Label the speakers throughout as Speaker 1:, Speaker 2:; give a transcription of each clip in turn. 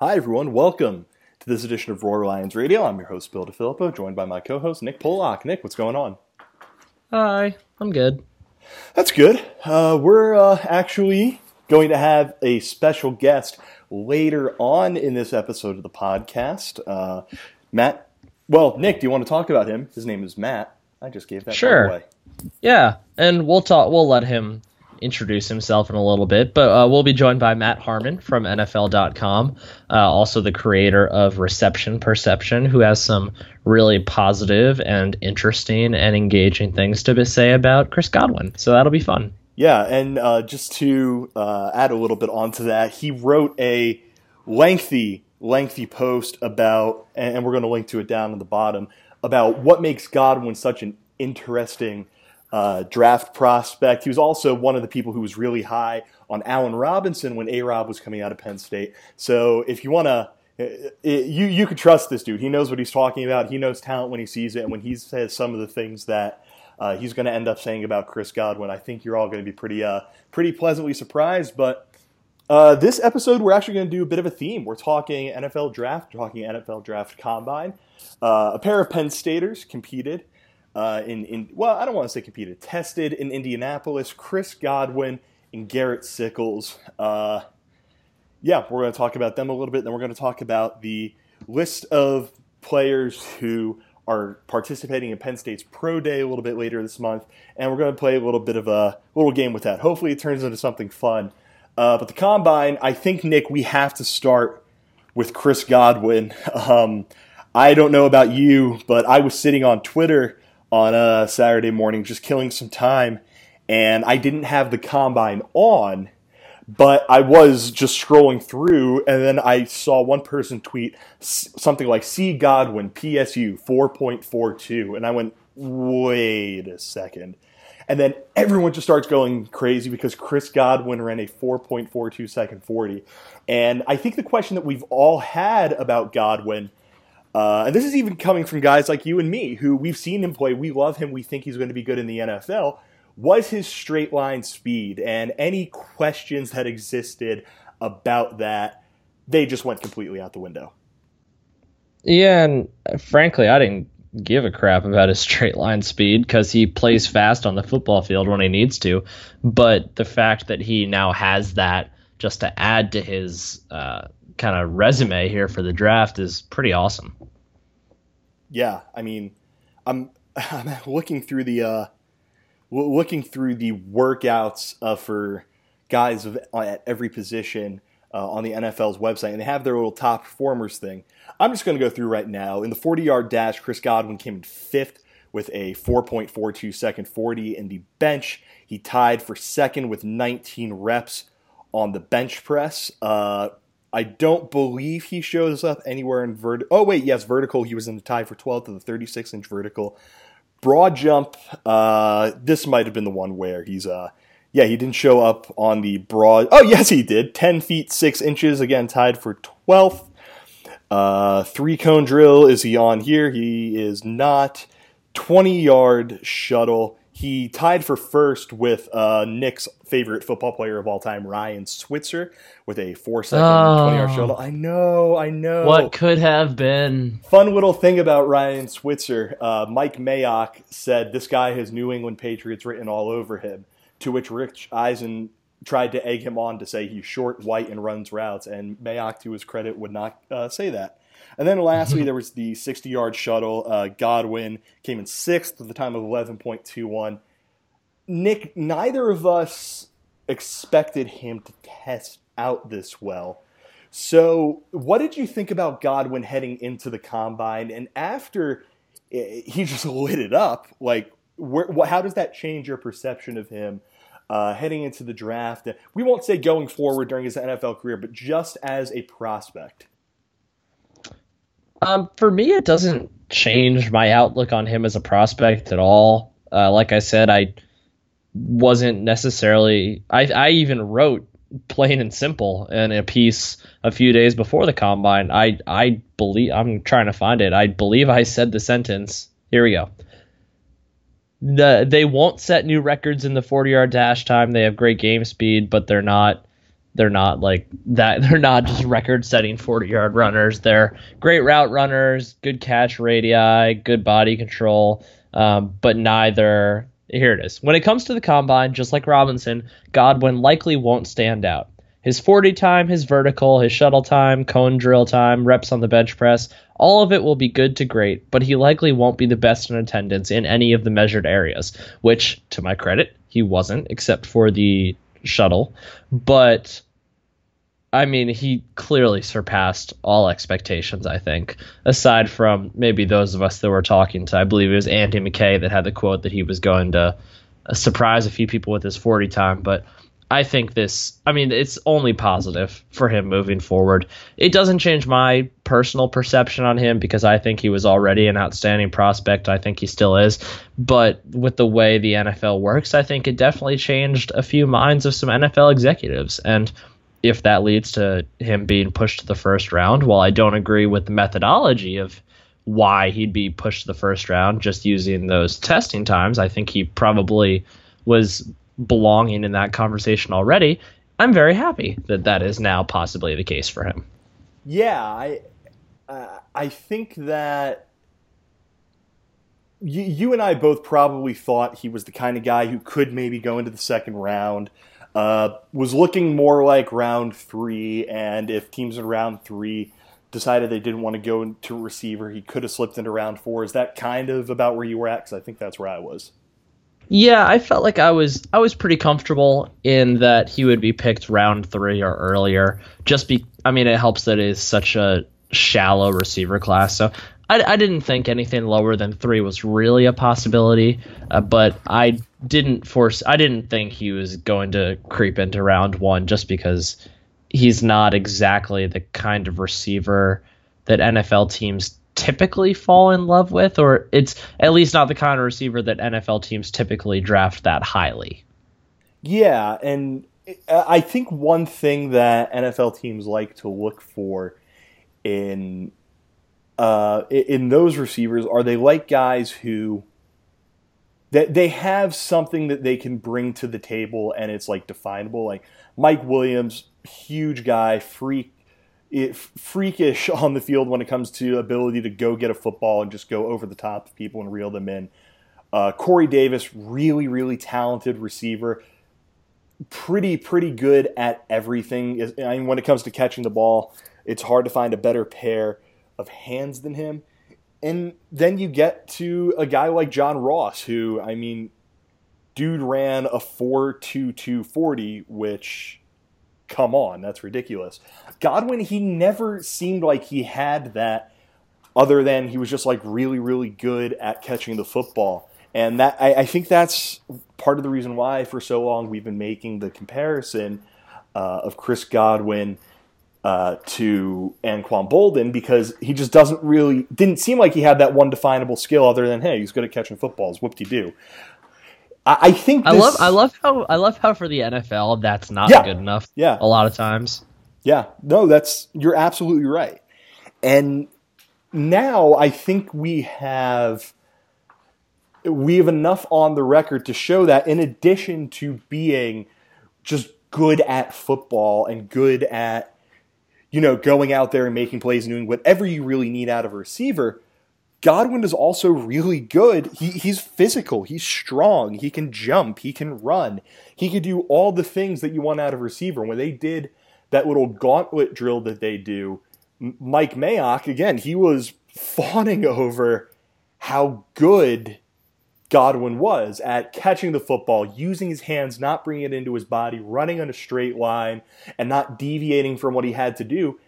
Speaker 1: Hi, everyone. Welcome to this edition of Roar Lions Radio. I'm your host, Bill DiFilippo, joined by my co host, Nick Pollock. Nick, what's going on?
Speaker 2: Hi, I'm good.
Speaker 1: That's good. Uh, we're uh, actually going to have a special guest later on in this episode of the podcast. Uh, Matt, well, Nick, do you want to talk about him? His name is Matt. I just gave that
Speaker 2: Sure.
Speaker 1: away.
Speaker 2: Yeah, and we'll talk. We'll let him introduce himself in a little bit, but uh, we'll be joined by Matt Harmon from NFL.com, uh, also the creator of Reception Perception, who has some really positive and interesting and engaging things to say about Chris Godwin. So that'll be fun.
Speaker 1: Yeah, and uh, just to uh, add a little bit onto that, he wrote a lengthy, lengthy post about, and we're going to link to it down at the bottom, about what makes Godwin such an interesting uh, draft prospect. He was also one of the people who was really high on Allen Robinson when A Rob was coming out of Penn State. So if you want to, you you could trust this dude. He knows what he's talking about. He knows talent when he sees it, and when he says some of the things that uh, he's going to end up saying about Chris Godwin, I think you're all going to be pretty uh, pretty pleasantly surprised. But uh, this episode, we're actually going to do a bit of a theme. We're talking NFL draft, talking NFL draft combine. Uh, a pair of Penn Staters competed uh, in, in, well, I don't want to say competed, tested in Indianapolis. Chris Godwin and Garrett Sickles. Uh, yeah, we're going to talk about them a little bit. Then we're going to talk about the list of players who are participating in Penn State's Pro Day a little bit later this month, and we're going to play a little bit of a little game with that. Hopefully, it turns into something fun. Uh, but the combine, I think, Nick, we have to start with Chris Godwin. Um, I don't know about you, but I was sitting on Twitter on a Saturday morning just killing some time, and I didn't have the combine on, but I was just scrolling through, and then I saw one person tweet something like "C Godwin PSU 4.42," and I went, "Wait a second. And then everyone just starts going crazy because Chris Godwin ran a 4.42 second 40. And I think the question that we've all had about Godwin, uh, and this is even coming from guys like you and me, who we've seen him play, we love him, we think he's going to be good in the NFL, was his straight line speed. And any questions that existed about that, they just went completely out the window.
Speaker 2: Yeah, and uh, frankly, I didn't give a crap about his straight line speed because he plays fast on the football field when he needs to. But the fact that he now has that just to add to his uh, kind of resume here for the draft is pretty awesome.
Speaker 1: Yeah, I mean, I'm I'm looking through the uh, looking through the workouts uh, for guys of, at every position uh, on the NFL's website, and they have their little top performers thing. I'm just going to go through right now. In the 40 yard dash, Chris Godwin came in fifth with a 4.42 second 40. In the bench, he tied for second with 19 reps on the bench press. Uh, I don't believe he shows up anywhere in vertical. Oh, wait, yes, vertical. He was in the tie for 12th of the 36 inch vertical. Broad jump, uh, this might have been the one where he's, uh, yeah, he didn't show up on the broad. Oh, yes, he did. 10 feet 6 inches, again, tied for 12th. Uh, three cone drill, is he on here? He is not. 20 yard shuttle. He tied for first with uh, Nick's favorite football player of all time, Ryan Switzer, with a four second
Speaker 2: Oh.
Speaker 1: 20 yard shuttle. I know, I know.
Speaker 2: What could have been?
Speaker 1: Fun little thing about Ryan Switzer. Uh, Mike Mayock said this guy has New England Patriots written all over him, to which Rich Eisen tried to egg him on to say he's short, white, and runs routes, and Mayock, to his credit, would not uh, say that. And then lastly, there was the 60 yard shuttle. Uh, Godwin came in sixth with a time of 11.21. Nick, neither of us expected him to test out this well. So, what did you think about Godwin heading into the combine? And after eh, he just lit it up, like, where, wh- how does that change your perception of him uh, heading into the draft? We won't say going forward during his NFL career, but just as a prospect.
Speaker 2: Um, for me, it doesn't change my outlook on him as a prospect at all. Uh, like I said, I wasn't necessarily. I I even wrote plain and simple in a piece a few days before the combine. I I believe I'm trying to find it. I believe I said the sentence. Here we go. The, they won't set new records in the 40 yard dash time. They have great game speed, but they're not They're not like that. They're not just record-setting 40-yard runners. They're great route runners, good catch radii, good body control, um, but neither. Here it is. When it comes to the combine, just like Robinson, Godwin likely won't stand out. His 40 time, his vertical, his shuttle time, cone drill time, reps on the bench press, all of it will be good to great, but he likely won't be the best in attendance in any of the measured areas, which, to my credit, he wasn't, except for the shuttle. But I mean, he clearly surpassed all expectations, I think, aside from maybe those of us that were talking to. I believe it was Andy McKay that had the quote that he was going to uh, surprise a few people with his 40 time. But I think this, I mean, it's only positive for him moving forward. It doesn't change my personal perception on him because I think he was already an outstanding prospect. I think he still is. But with the way the NFL works, I think it definitely changed a few minds of some NFL executives. And if that leads to him being pushed to the first round, while I don't agree with the methodology of why he'd be pushed to the first round just using those testing times, I think he probably was belonging in that conversation already. I'm very happy that that is now possibly the case for him.
Speaker 1: Yeah, I uh, I think that you, you and I both probably thought he was the kind of guy who could maybe go into the second round. Uh, was looking more like round three, and if teams in round three decided they didn't want to go into receiver, he could have slipped into round four. Is that kind of about where you were at? Because I think that's where I was.
Speaker 2: Yeah, I felt like I was I was pretty comfortable in that he would be picked round three or earlier. Just be, I mean, it helps that it is such a shallow receiver class. So I, I didn't think anything lower than three was really a possibility. Uh, but I didn't force. I didn't think he was going to creep into round one just because he's not exactly the kind of receiver that NFL teams typically fall in love with, or it's at least not the kind of receiver that NFL teams typically draft that highly.
Speaker 1: Yeah, and I think one thing that NFL teams like to look for in uh, in those receivers are they like guys who that they have something that they can bring to the table and it's like definable. Like Mike Williams, huge guy, freak it, freakish on the field when it comes to ability to go get a football and just go over the top of people and reel them in. Uh, Corey Davis, really, really talented receiver, pretty, pretty good at everything. I mean, when it comes to catching the ball, it's hard to find a better pair of hands than him. And then you get to a guy like John Ross, who, I mean, dude ran a 4.2240, which come on, that's ridiculous. Godwin, he never seemed like he had that other than he was just like really, really good at catching the football. And that I, I think that's part of the reason why for so long we've been making the comparison uh, of Chris Godwin uh, to Anquan Boldin because he just doesn't really didn't seem like he had that one definable skill other than hey he's good at catching footballs whoop de doo. I, think
Speaker 2: this, I love I love how I love how for the NFL that's not
Speaker 1: yeah,
Speaker 2: good enough.
Speaker 1: Yeah,
Speaker 2: a lot of times.
Speaker 1: Yeah, no, that's you're absolutely right. And now I think we have we have enough on the record to show that in addition to being just good at football and good at you know going out there and making plays and doing whatever you really need out of a receiver Godwin is also really good. He, he's physical. He's strong. He can jump. He can run. He can do all the things that you want out of a receiver. When they did that little gauntlet drill that they do, Mike Mayock, again, he was fawning over how good Godwin was at catching the football, using his hands, not bringing it into his body, running on a straight line, and not deviating from what he had to do.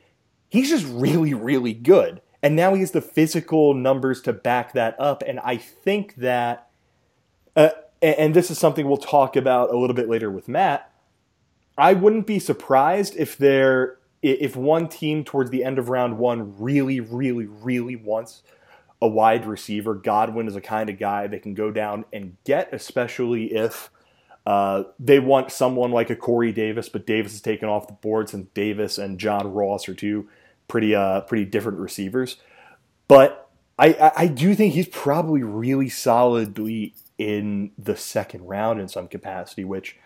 Speaker 1: He's just really, really good. And now he has the physical numbers to back that up. And I think that, uh, and this is something we'll talk about a little bit later with Matt. I wouldn't be surprised if there, if one team towards the end of round one really, really, really wants a wide receiver. Godwin is a kind of guy they can go down and get, especially if uh, they want someone like a Corey Davis, but Davis is taken off the board since Davis and John Ross are two pretty uh, pretty different receivers. But I, I do think he's probably really solidly in the second round in some capacity, which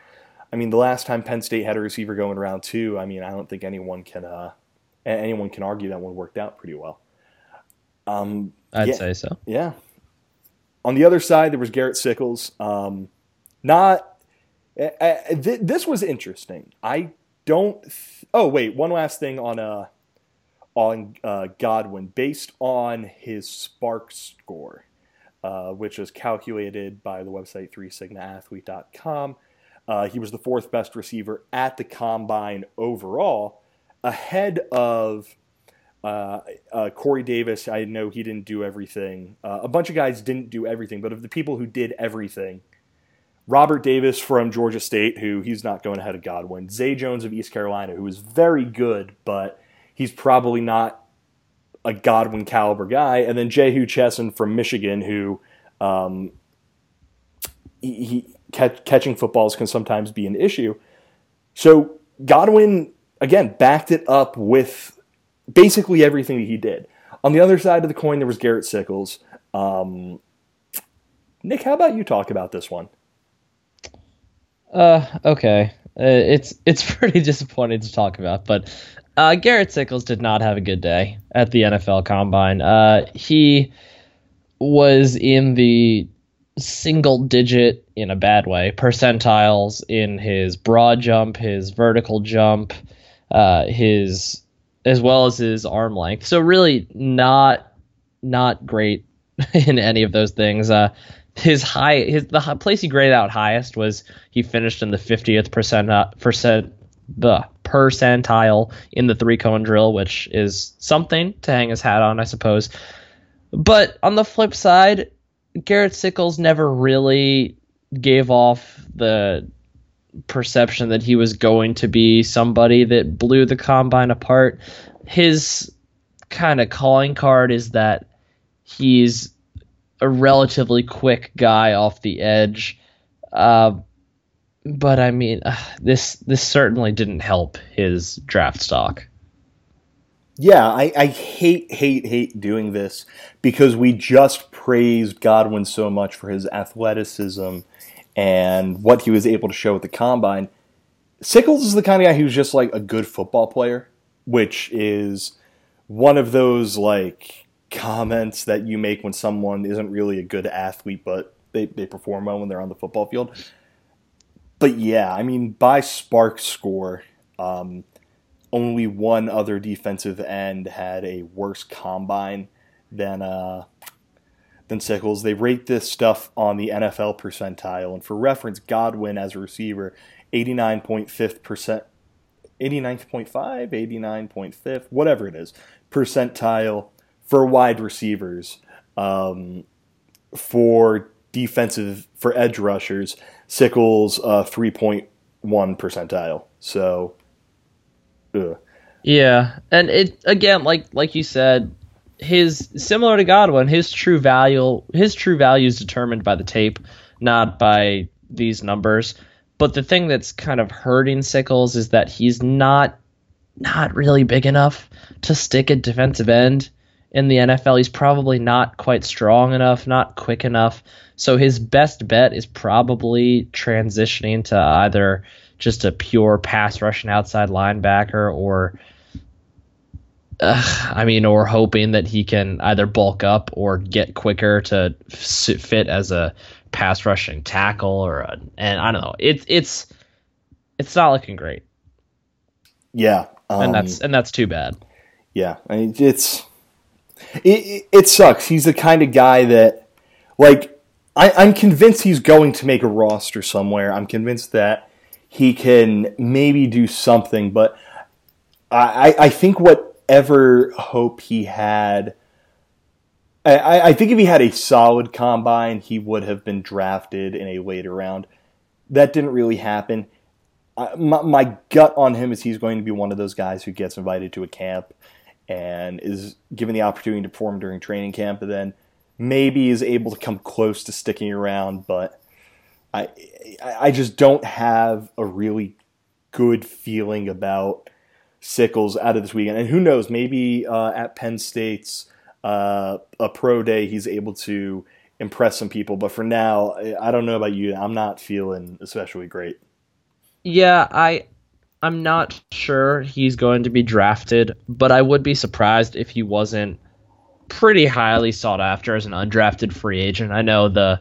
Speaker 1: I mean, the last time Penn State had a receiver going around two, I mean, I don't think anyone can uh, anyone can argue that one worked out pretty well. Um,
Speaker 2: I'd
Speaker 1: yeah,
Speaker 2: say so.
Speaker 1: Yeah. On the other side, there was Garrett Sickles. Um, not uh, th- this was interesting. I don't. Th- oh wait, one last thing on uh on uh, Godwin based on his SPARQ score, uh, which is calculated by the website 3sigmaathlete.com. Uh, he was the fourth best receiver at the combine overall, ahead of uh, uh, Corey Davis. I know he didn't do everything. Uh, a bunch of guys didn't do everything, but of the people who did everything, Robert Davis from Georgia State, who he's not going ahead of Godwin. Zay Jones of East Carolina, who is very good, but he's probably not a Godwin caliber guy. And then Jehu Chesson from Michigan, who um, he, he catch, catching footballs can sometimes be an issue. So Godwin again backed it up with basically everything that he did. On the other side of the coin, there was Garrett Sickles. Um, Nick, how about you talk about this one?
Speaker 2: Uh, okay. Uh, it's it's pretty disappointing to talk about, but uh, Garrett Sickles did not have a good day at the NFL Combine. Uh, he was in the single digit in a bad way percentiles in his broad jump, his vertical jump, uh, his as well as his arm length. So really not not great in any of those things. Uh, his high his the place he graded out highest was he finished in the 50th percent uh, percent the percentile in the three cone drill, which is something to hang his hat on, I suppose. But on the flip side, Garrett Sickles never really gave off the perception that he was going to be somebody that blew the combine apart. His kind of calling card is that he's a relatively quick guy off the edge. Uh, but I mean, uh, this this certainly didn't help his draft stock.
Speaker 1: Yeah, I, I hate, hate, hate doing this because we just praised Godwin so much for his athleticism and what he was able to show at the combine. Sickles is the kind of guy who's just like a good football player, which is one of those like comments that you make when someone isn't really a good athlete, but they, they perform well when they're on the football field. But yeah, I mean, by SPARQ score, um, only one other defensive end had a worse combine than uh, than Sickles. They rate this stuff on the NFL percentile, and for reference, Godwin as a receiver, 89.5 percent, 89.5, 89.5, whatever it is, percentile for wide receivers. Um, for defensive for edge rushers, Sickles uh, 3.1 percentile. So
Speaker 2: Ugh. Yeah, and it again, like like you said, his similar to Godwin, his true value his true value is determined by the tape, not by these numbers. But the thing that's kind of hurting Sickles is that he's not not really big enough to stick at defensive end in the NFL. He's probably not quite strong enough, not quick enough. So his best bet is probably transitioning to either just a pure pass rushing outside linebacker or uh, I mean, or hoping that he can either bulk up or get quicker to fit as a pass rushing tackle or a, and I don't know. It's it's it's not looking great.
Speaker 1: Yeah,
Speaker 2: um, and that's and that's too bad.
Speaker 1: Yeah, I mean, it's it, it sucks. He's the kind of guy that like I, I'm convinced he's going to make a roster somewhere. I'm convinced that he can maybe do something. But I, I think whatever hope he had, I, I think if he had a solid combine, he would have been drafted in a later round. That didn't really happen. My, my, gut on him is he's going to be one of those guys who gets invited to a camp and is given the opportunity to perform during training camp and then maybe is able to come close to sticking around, but I I just don't have a really good feeling about Sickles out of this weekend. And who knows, maybe uh, at Penn State's uh, a pro day, he's able to impress some people. But for now, I don't know about you. I'm not feeling especially great.
Speaker 2: Yeah, I I'm not sure he's going to be drafted, but I would be surprised if he wasn't pretty highly sought after as an undrafted free agent. I know the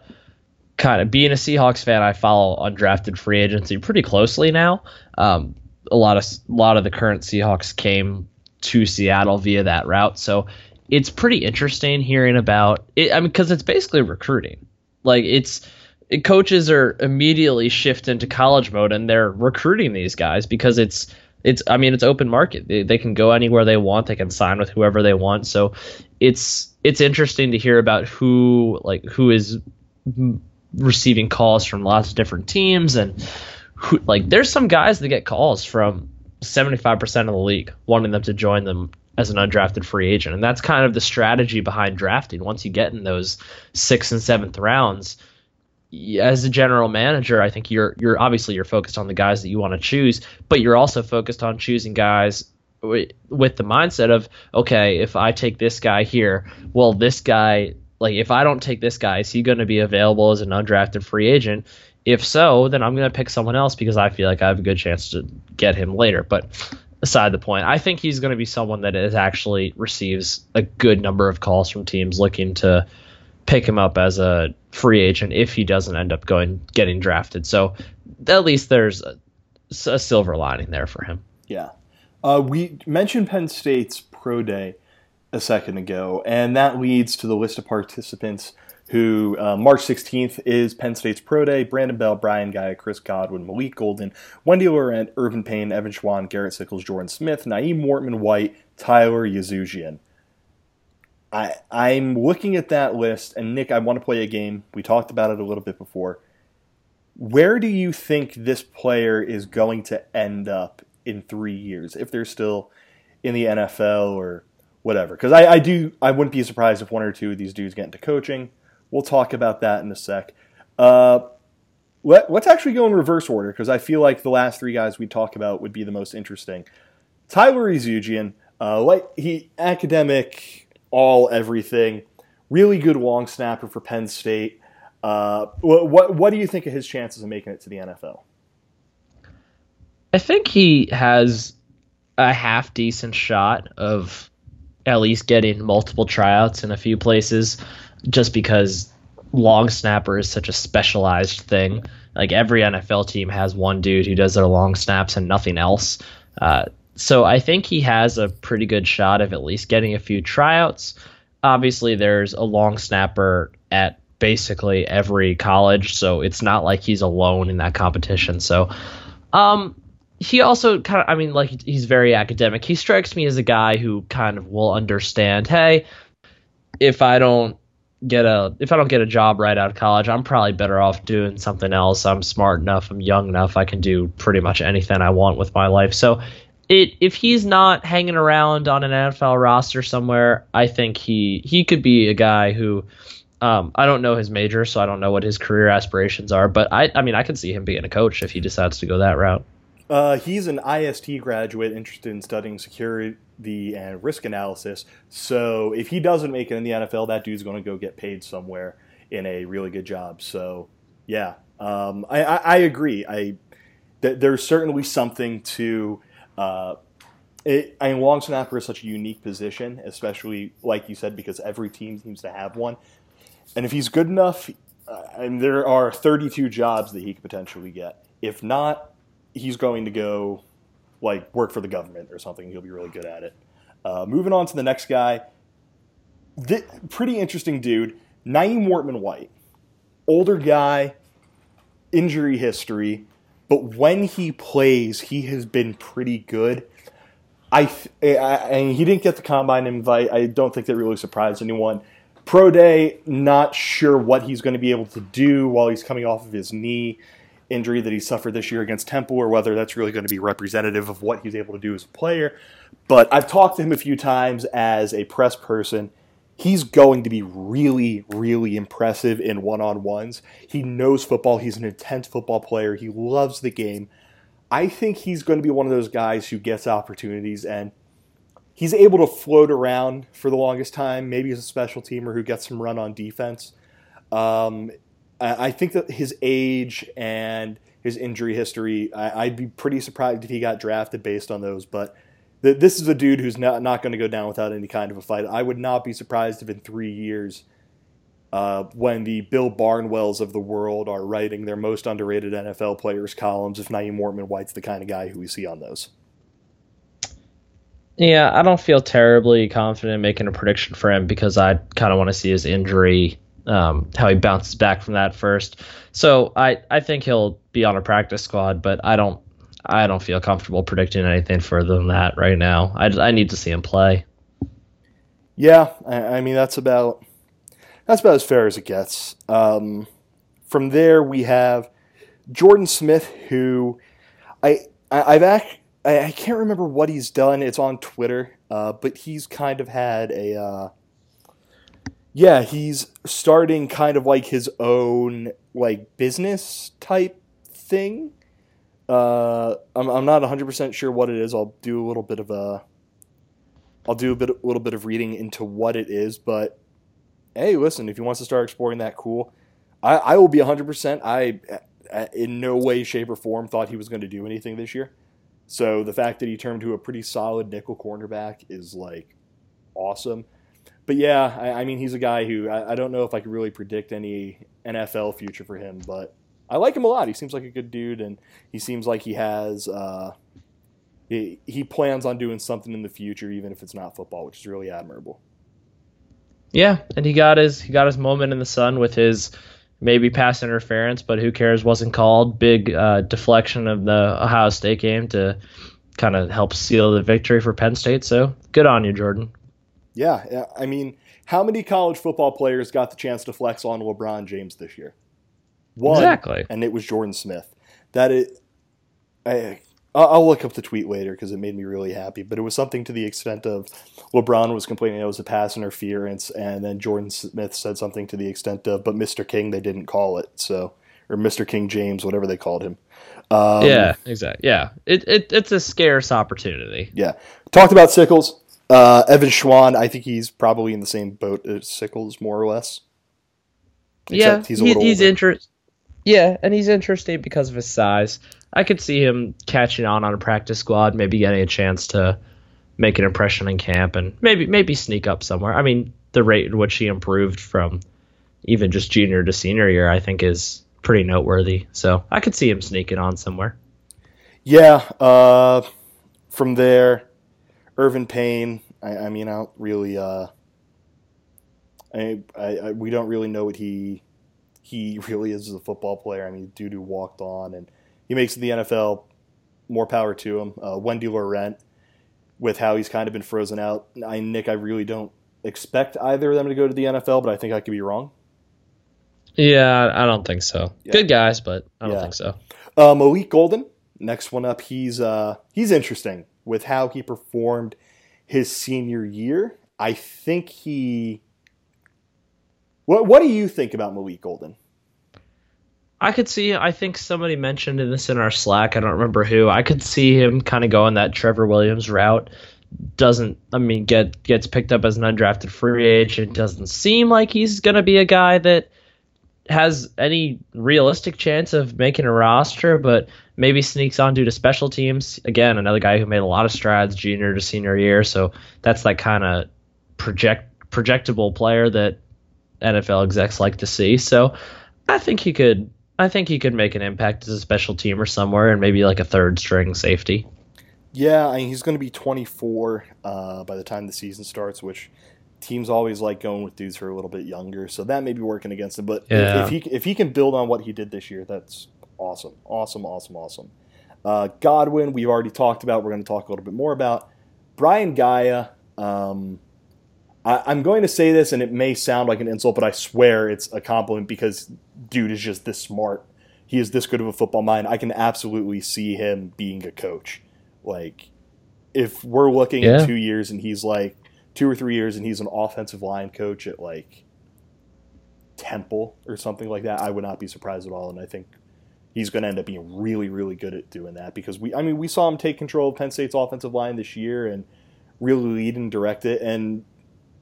Speaker 2: kind of being a Seahawks fan, I follow undrafted free agency pretty closely now. Um, a lot of a lot of the current Seahawks came to Seattle via that route, so it's pretty interesting hearing about it. I mean, because it's basically recruiting. Like it's it, coaches are immediately shift into college mode and they're recruiting these guys because it's it's I mean it's open market. They, they can go anywhere they want. They can sign with whoever they want. So it's it's interesting to hear about who like who is receiving calls from lots of different teams and who, like there's some guys that get calls from 75% of the league wanting them to join them as an undrafted free agent and that's kind of the strategy behind drafting once you get in those 6th and 7th rounds as a general manager I think you're you're obviously you're focused on the guys that you want to choose but you're also focused on choosing guys with the mindset of okay if I take this guy here well this guy like, if I don't take this guy, is he going to be available as an undrafted free agent? If so, then I'm going to pick someone else because I feel like I have a good chance to get him later. But aside the point, I think he's going to be someone that is actually receives a good number of calls from teams looking to pick him up as a free agent if he doesn't end up going getting drafted. So at least there's a, a silver lining there for him.
Speaker 1: Yeah. Uh, we mentioned Penn State's pro day a second ago, and that leads to the list of participants who uh, March 16th is Penn State's Pro Day. Brandon Bell, Brian Gaia, Chris Godwin, Malik Golden, Wendy Laurent, Irvin Payne, Evan Schwan, Garrett Sickles, Jordan Smith, Nyeem Wartman White, Tyler Yazujian. I, I'm looking at that list, and Nick, I want to play a game. We talked about it a little bit before. Where do you think this player is going to end up in three years, if they're still in the NFL or whatever. Because I, I do, I wouldn't be surprised if one or two of these dudes get into coaching. We'll talk about that in a sec. Uh, let, us actually go in reverse order because I feel like the last three guys we talk about would be the most interesting. Tyler Yazujian, uh, like he academic, all everything, really good long snapper for Penn State. Uh, what, what what do you think of his chances of making it to the NFL?
Speaker 2: I think he has a half decent shot of at least getting multiple tryouts in a few places just because long snapper is such a specialized thing. Like every NFL team has one dude who does their long snaps and nothing else. Uh, so I think he has a pretty good shot of at least getting a few tryouts. Obviously, there's a long snapper at basically every college, so it's not like he's alone in that competition. So, um, he also kind of, I mean, like he's very academic. He strikes me as a guy who kind of will understand. Hey, if I don't get a if I don't get a job right out of college, I'm probably better off doing something else. I'm smart enough. I'm young enough. I can do pretty much anything I want with my life. So, it if he's not hanging around on an NFL roster somewhere, I think he he could be a guy who. Um, I don't know his major, so I don't know what his career aspirations are. But I, I mean, I could see him being a coach if he decides to go that route.
Speaker 1: Uh, he's an IST graduate interested in studying security and risk analysis. So if he doesn't make it in the NFL, that dude's going to go get paid somewhere in a really good job. So yeah, um, I, I, I, agree. I th- there's certainly something to. Uh, it, I mean, long snapper is such a unique position, especially like you said, because every team seems to have one. And if he's good enough, uh, and there are 32 jobs that he could potentially get. If not, he's going to go like work for the government or something. He'll be really good at it. Uh, moving on to the next guy, pretty interesting dude, Nyeem Wartman White, older guy, injury history, but when he plays, he has been pretty good. I, I, I he didn't get the combine invite. I don't think that really surprised anyone. Pro day, not sure what he's going to be able to do while he's coming off of his knee injury that he suffered this year against Temple or whether that's really going to be representative of what he's able to do as a player. But I've talked to him a few times as a press person. He's going to be really, really impressive in one on ones. He knows football. He's an intense football player. He loves the game. I think he's going to be one of those guys who gets opportunities and he's able to float around for the longest time, maybe as a special teamer who gets some run on defense. Um, I, think that his age and his injury history, I, would be pretty surprised if he got drafted based on those. But th- this is a dude who's not, not going to go down without any kind of a fight. I would not be surprised if in three years, uh, when the Bill Barnwells of the world are writing their most underrated NFL players columns, if Nyeem Wartman White's the kind of guy who we see on those.
Speaker 2: Yeah, I don't feel terribly confident making a prediction for him because I kind of want to see his injury, um, how he bounces back from that first. So I, I think he'll be on a practice squad, but I don't I don't feel comfortable predicting anything further than that right now. I, I need to see him play.
Speaker 1: Yeah, I, I mean that's about that's about as fair as it gets. Um, from there we have Jordan Smith, who I, I have I, I, can't remember what he's done. It's on Twitter, uh, but he's kind of had a uh, yeah, he's starting kind of like his own like business type thing. Uh, I'm I'm not 100 percent sure what it is. I'll do a little bit of a I'll do a bit a little bit of reading into what it is, but hey, listen, if he wants to start exploring that, cool. I, I will be 100. percent I in no way, shape, or form thought he was going to do anything this year. So the fact that he turned to a pretty solid nickel cornerback is like awesome. But yeah, I, I mean, he's a guy who I, I, don't know if I could really predict any NFL future for him, but I like him a lot. He seems like a good dude, and he seems like he has uh, he, he plans on doing something in the future, even if it's not football, which is really admirable.
Speaker 2: Yeah, and he got his he got his moment in the sun with his maybe pass interference, but who cares? Wasn't called. Big uh, deflection of the Ohio State game to kind of help seal the victory for Penn State. So good on you, Jordan.
Speaker 1: Yeah, I mean, how many college football players got the chance to flex on LeBron James this year? One,
Speaker 2: exactly,
Speaker 1: and it was Jordan Smith. That it, I, I'll look up the tweet later because it made me really happy. But it was something to the extent of LeBron was complaining it was a pass interference, and then Jordan Smith said something to the extent of, "But Mr. King, they didn't call it." So, or Mr. King James, whatever they called him.
Speaker 2: Um, yeah, exactly. Yeah, it, it it's a scarce opportunity.
Speaker 1: Yeah, talked about Sickles. Uh, Evan Schwan, I think he's probably in the same boat as Sickles, more or less.
Speaker 2: Except yeah, he's a little he's interesting. Yeah, and he's interesting because of his size. I could see him catching on on a practice squad, maybe getting a chance to make an impression in camp, and maybe maybe sneak up somewhere. I mean, the rate in which he improved from even just junior to senior year, I think, is pretty noteworthy. So I could see him sneaking on somewhere.
Speaker 1: Yeah. Uh, from there, Irvin Payne. I, I mean, I don't really. Uh, I, I, I, we don't really know what he he really is as a football player. I mean, dude who walked on and he makes the NFL. More power to him. Uh, Wendy Laurent, with how he's kind of been frozen out. I Nick, I really don't expect either of them to go to the NFL, but I think I could be wrong.
Speaker 2: Yeah, I don't think so. Yeah. Good guys, but I don't yeah. think so.
Speaker 1: Uh, Malik Golden, next one up. He's uh, he's interesting with how he performed his senior year. I think he. What What do you think about Malik Golden?
Speaker 2: I could see. I think somebody mentioned this in our Slack. I don't remember who. I could see him kind of going that Trevor Williams route. Doesn't I mean get gets picked up as an undrafted free agent. Doesn't seem like he's gonna be a guy that has any realistic chance of making a roster, but maybe sneaks on due to special teams. Again, another guy who made a lot of strides junior to senior year, so that's that kind of project projectable player that NFL execs like to see. So I think he could I think he could make an impact as a special teamer somewhere and maybe like a third string safety.
Speaker 1: Yeah, I mean, he's going to be 24 uh, by the time the season starts, which teams always like going with dudes who are a little bit younger, so that may be working against him. But yeah. if, he if he can build on what he did this year, that's awesome, awesome, awesome, awesome. Uh, Godwin, we've already talked about. We're going to talk a little bit more about Brian Gaia. Um, I, am going to say this, and it may sound like an insult, but I swear it's a compliment because dude is just this smart. He is this good of a football mind. I can absolutely see him being a coach. Like, if we're looking yeah. at two years and he's like two or three years and he's an offensive line coach at like Temple or something like that, I would not be surprised at all. And I think he's going to end up being really, really good at doing that because we, I mean, we saw him take control of Penn State's offensive line this year and really lead and direct it. And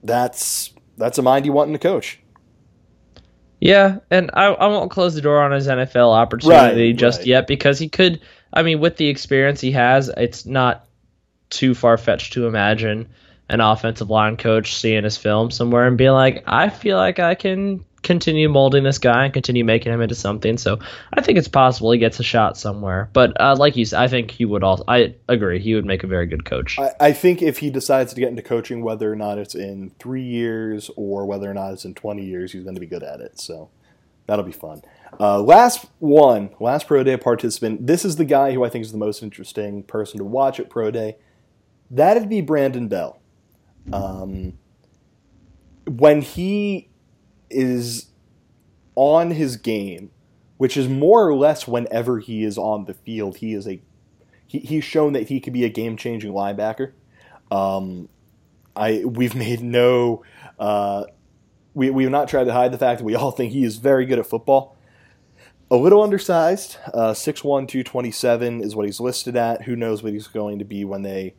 Speaker 1: that's, that's a mind you want in a coach.
Speaker 2: Yeah, and I, I won't close the door on his NFL opportunity
Speaker 1: Right,
Speaker 2: just
Speaker 1: right.
Speaker 2: yet because he could. I mean, with the experience he has, it's not too far fetched to imagine an offensive line coach seeing his film somewhere and being like, I feel like I can continue molding this guy and continue making him into something. So I think it's possible he gets a shot somewhere. But uh, like you said, I think he would also. I agree, he would make a very good coach.
Speaker 1: I, I think if he decides to get into coaching, whether or not it's in three years or whether or not it's in 20 years, he's going to be good at it. So that'll be fun. Uh, last one, last Pro Day participant. This is the guy who I think is the most interesting person to watch at Pro Day. That'd be Brandon Bell. Um, when he is on his game, which is more or less whenever he is on the field, he is a he, he's shown that he could be a game changing linebacker. Um, I we've made no uh, we we've not tried to hide the fact that we all think he is very good at football. A little undersized, uh, 6'1", 227 is what he's listed at. Who knows what he's going to be when they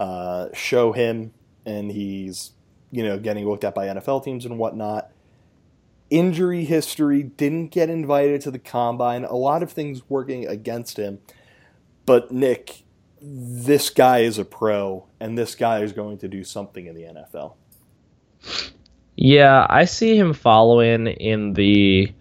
Speaker 1: uh, show him and he's you know getting looked at by NFL teams and whatnot. Injury history didn't get invited to the combine. A lot of things working against him. But Nick, this guy is a pro, and this guy is going to do something in the NFL.
Speaker 2: Yeah, I see him following in the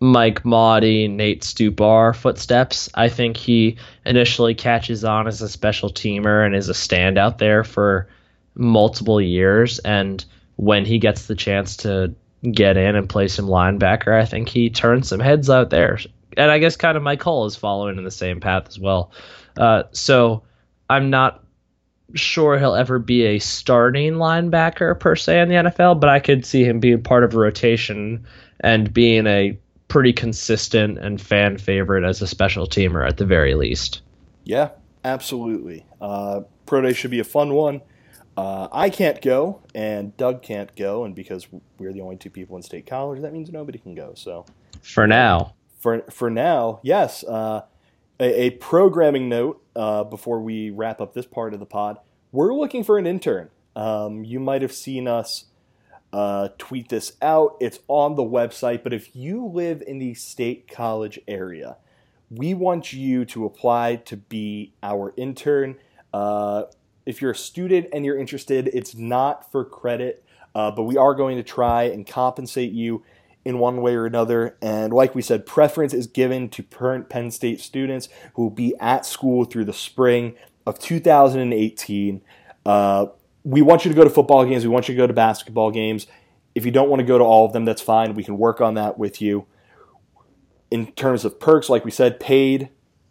Speaker 2: Mike Mauti, Nate Stupar footsteps. I think he initially catches on as a special teamer and is a standout there for multiple years. And when he gets the chance to get in and play some linebacker, I think he turned some heads out there. And I guess kind of Mike Hull is following in the same path as well. Uh, so I'm not sure he'll ever be a starting linebacker per se in the NFL, but I could see him being part of a rotation and being a pretty consistent and fan favorite as a special teamer at the very least.
Speaker 1: Yeah, absolutely. Uh, Pro Day should be a fun one. Uh, I can't go, and Doug can't go, and because we're the only two people in State College, that means nobody can go. So
Speaker 2: For now,
Speaker 1: for for now, yes. Uh, a, a programming note uh, before we wrap up this part of the pod: we're looking for an intern. Um, you might have seen us uh, tweet this out. It's on the website. But if you live in the State College area, we want you to apply to be our intern. Uh, if you're a student and you're interested, it's not for credit, uh, but we are going to try and compensate you in one way or another. And like we said, preference is given to current Penn State students who will be at school through the spring of 2018. Uh, we want you to go to football games. We want you to go to basketball games. If you don't want to go to all of them, that's fine. We can work on that with you. In terms of perks, like we said, paid,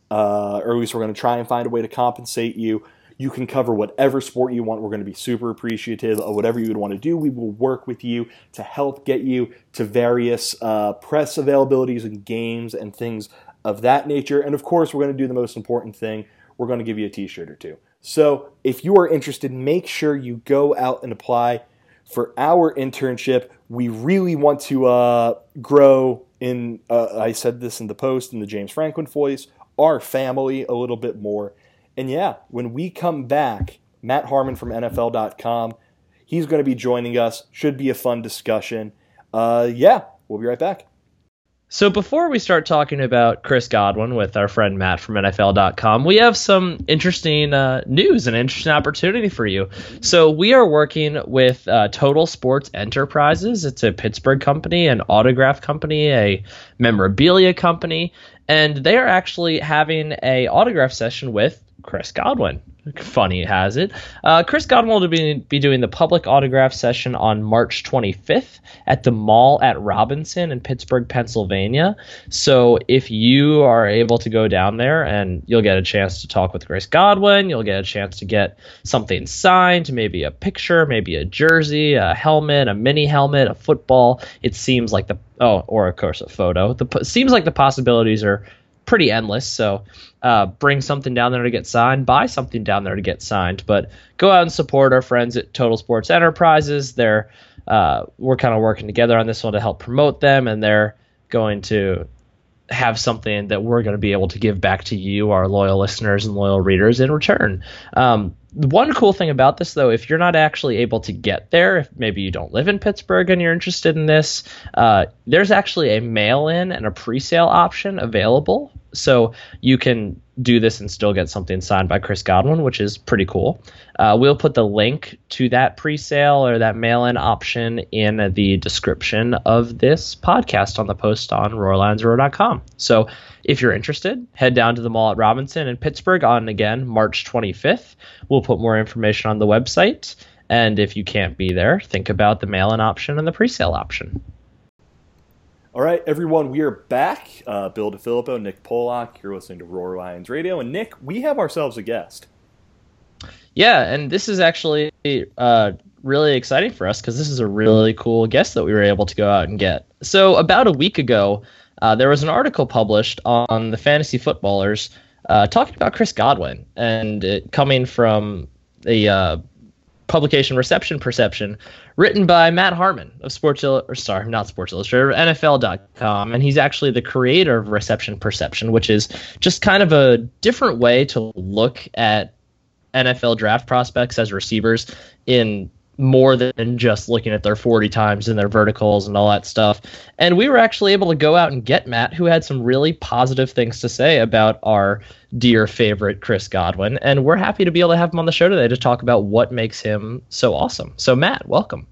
Speaker 1: uh, or at least we're going to try and find a way to compensate you. You can cover whatever sport you want. We're going to be super appreciative of whatever you would want to do. We will work with you to help get you to various uh, press availabilities and games and things of that nature. And of course, we're going to do the most important thing. We're going to give you a t shirt or two. So if you are interested, make sure you go out and apply for our internship. We really want to uh, grow in, uh, I said this in the post in the James Franklin voice, our family a little bit more. And yeah, when we come back, Matt Harmon from NFL.com, he's going to be joining us. Should be a fun discussion. Uh, yeah, we'll be right back.
Speaker 2: So before we start talking about Chris Godwin with our friend Matt from NFL.com, we have some interesting uh, news and interesting opportunity for you. So we are working with uh, Total Sports Enterprises. It's a Pittsburgh company, an autograph company, a memorabilia company, and they are actually having a autograph session with Chris Godwin. Funny has it. Uh, Chris Godwin will be, be doing the public autograph session on March 25th at the mall at Robinson in Pittsburgh, Pennsylvania. So if you are able to go down there and you'll get a chance to talk with Chris Godwin, you'll get a chance to get something signed, maybe a picture, maybe a jersey, a helmet, a mini helmet, a football. It seems like the oh, or of course a photo. The seems like the possibilities are pretty endless. So uh, bring something down there to get signed, buy something down there to get signed. But go out and support our friends at Total Sports Enterprises. They're uh, we're kind of working together on this one to help promote them, and they're going to have something that we're going to be able to give back to you, our loyal listeners and loyal readers, in return. Um, one cool thing about this, though, if you're not actually able to get there, if maybe you don't live in Pittsburgh and you're interested in this, uh, there's actually a mail in and a pre sale option available. So you can do this and still get something signed by Chris Godwin, which is pretty cool. Uh, we'll put the link to that pre-sale or that mail-in option in the description of this podcast on the post on RoarLionsRoar.com. So if you're interested, head down to the mall at Robinson in Pittsburgh on again March 25th. We'll put more information on the website. And if you can't be there, think about the mail-in option and the pre-sale option.
Speaker 1: All right, everyone, we are back. Uh, Bill DiFilippo, Nick Polak, you're listening to Roar Lions Radio. And Nick, we have ourselves a guest.
Speaker 2: Yeah, and this is actually uh, really exciting for us because this is a really cool guest that we were able to go out and get. So, about a week ago, uh, there was an article published on the Fantasy Footballers uh, talking about Chris Godwin and it coming from the uh, publication Reception Perception, written by Matt Harmon of Sports or sorry, not Sports Illustrated, NFL.com, and he's actually the creator of Reception Perception, which is just kind of a different way to look at NFL draft prospects as receivers in more than just looking at their 40 times and their verticals and all that stuff. And we were actually able to go out and get Matt, who had some really positive things to say about our dear favorite Chris Godwin. And we're happy to be able to have him on the show today to talk about what makes him so awesome. So, Matt, welcome.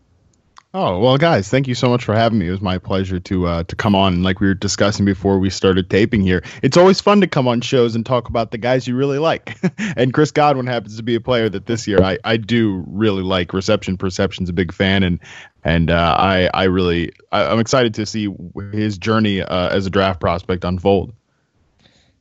Speaker 3: Oh well, guys, thank you so much for having me. It was my pleasure to uh, to come on. Like we were discussing before we started taping here, it's always fun to come on shows and talk about the guys you really like. and Chris Godwin happens to be a player that this year I, I do really like. Reception Perception's a big fan, and and uh, I I really I, am excited to see his journey uh, as a draft prospect unfold.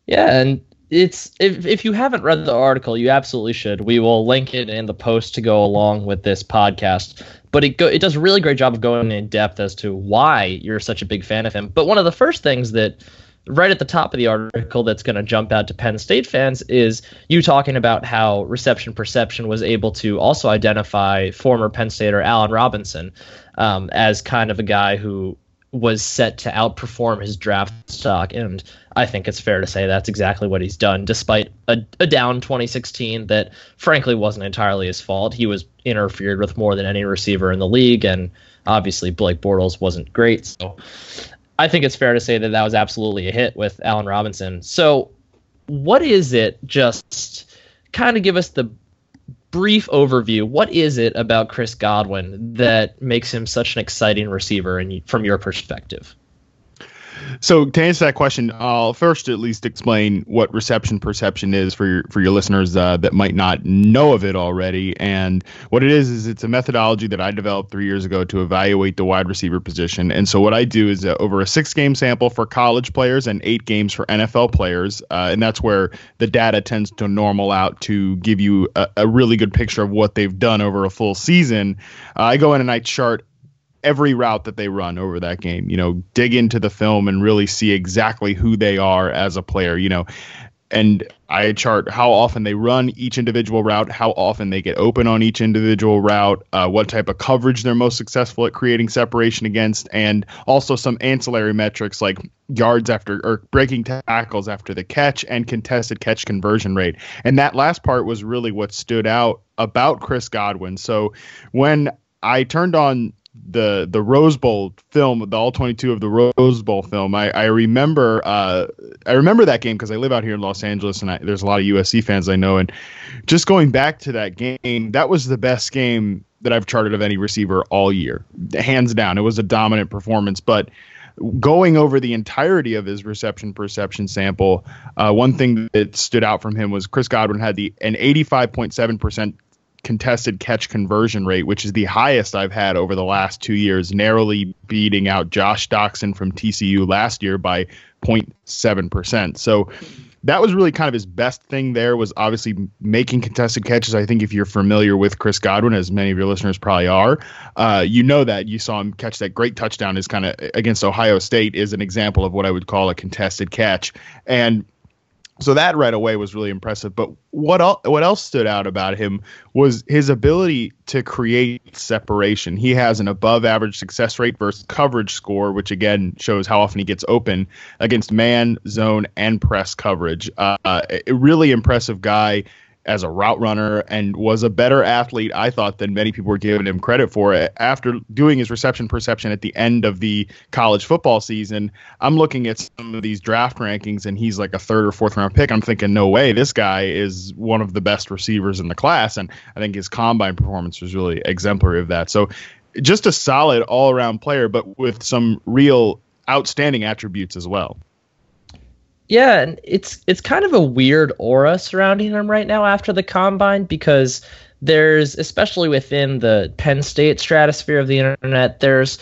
Speaker 2: Yeah, and it's if if you haven't read the article, you absolutely should. We will link it in the post to go along with this podcast but it go, it does a really great job of going in depth as to why you're such a big fan of him. But one of the first things that right at the top of the article that's going to jump out to Penn State fans is you talking about how reception perception was able to also identify former Penn Stater Allen Robinson um, as kind of a guy who was set to outperform his draft stock. And I think it's fair to say that's exactly what he's done, despite a, a down 2016 that frankly wasn't entirely his fault. He was interfered with more than any receiver in the league, and obviously Blake Bortles wasn't great. So I think it's fair to say that that was absolutely a hit with Allen Robinson. So, what is it? Just kind of give us the brief overview, what is it about Chris Godwin that makes him such an exciting receiver and from your perspective?
Speaker 3: So to answer that question, I'll first at least explain what reception perception is for your for your listeners uh, that might not know of it already. And what it is is it's a methodology that I developed three years ago to evaluate the wide receiver position. And so what I do is uh, over a six game sample for college players and eight games for NFL players, uh, and that's where the data tends to normal out to give you a, a really good picture of what they've done over a full season. Uh, I go in and I chart every route that they run over that game. You know, dig into the film and really see exactly who they are as a player. You know, and I chart how often they run each individual route, how often they get open on each individual route, uh, what type of coverage they're most successful at creating separation against, and also some ancillary metrics like yards after or breaking tackles after the catch and contested catch conversion rate. And that last part was really what stood out about Chris Godwin. So when I turned on the the Rose Bowl film, the all 22 of the Rose Bowl film. I, I remember uh, I remember that game because I live out here in Los Angeles and I, there's a lot of USC fans I know. And just going back to that game, that was the best game that I've charted of any receiver all year, hands down. It was a dominant performance, but going over the entirety of his reception perception sample, uh, one thing that stood out from him was Chris Godwin had the an 85.7 percent contested catch conversion rate, which is the highest I've had over the last two years, narrowly beating out Josh Doctson from TCU last year by 0.7%. So that was really kind of his best thing there was obviously making contested catches. I think if you're familiar with Chris Godwin, as many of your listeners probably are, uh, you know that you saw him catch that great touchdown is kind of against Ohio State is an example of what I would call a contested catch. And so that right away was really impressive. But what what else stood out about him was his ability to create separation. He has an above average success rate versus coverage score, which again shows how often he gets open against man, zone, and press coverage. Uh, a really impressive guy as a route runner and was a better athlete, I thought, than many people were giving him credit for. After doing his reception perception at the end of the college football season, I'm looking at some of these draft rankings and he's like a third or fourth round pick. I'm thinking, no way, this guy is one of the best receivers in the class. And I think his combine performance was really exemplary of that. So just a solid all around player, but with some real outstanding attributes as well.
Speaker 2: Yeah, and it's it's kind of a weird aura surrounding him right now after the combine because there's especially within the Penn State stratosphere of the internet, there's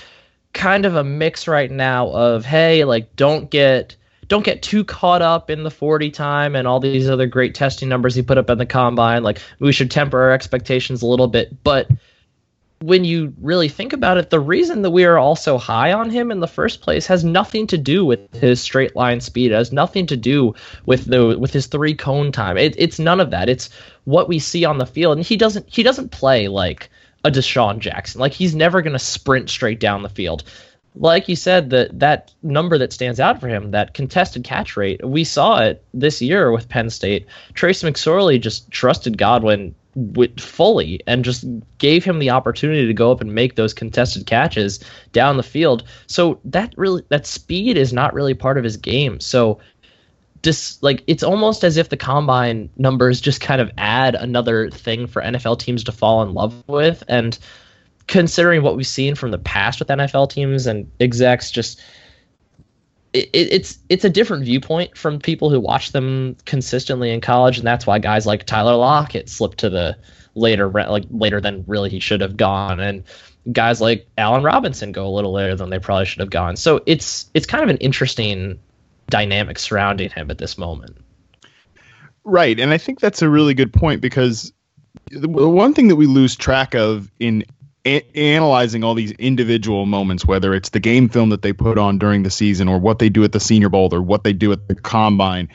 Speaker 2: kind of a mix right now of hey, like don't get don't get too caught up in the 40 time and all these other great testing numbers he put up in the combine. Like we should temper our expectations a little bit, but when you really think about it, the reason that we are all so high on him in the first place has nothing to do with his straight line speed. It has nothing to do with the with his three cone time. It, it's none of that. It's what we see on the field, and he doesn't he doesn't play like a DeSean Jackson. Like he's never going to sprint straight down the field. Like you said, that that number that stands out for him, that contested catch rate, we saw it this year with Penn State. Trace McSorley just trusted Godwin with fully and just gave him the opportunity to go up and make those contested catches down the field. So that really that speed is not really part of his game. So just like it's almost as if the combine numbers just kind of add another thing for NFL teams to fall in love with and considering what we've seen from the past with NFL teams and execs just it, it's it's a different viewpoint from people who watch them consistently in college, and that's why guys like Tyler Lockett slipped to the later like later than really he should have gone, and guys like Allen Robinson go a little later than they probably should have gone. So it's it's kind of an interesting dynamic surrounding him at this moment.
Speaker 3: Right, and I think that's a really good point because the one thing that we lose track of in a- analyzing all these individual moments, whether it's the game film that they put on during the season or what they do at the Senior Bowl or what they do at the combine,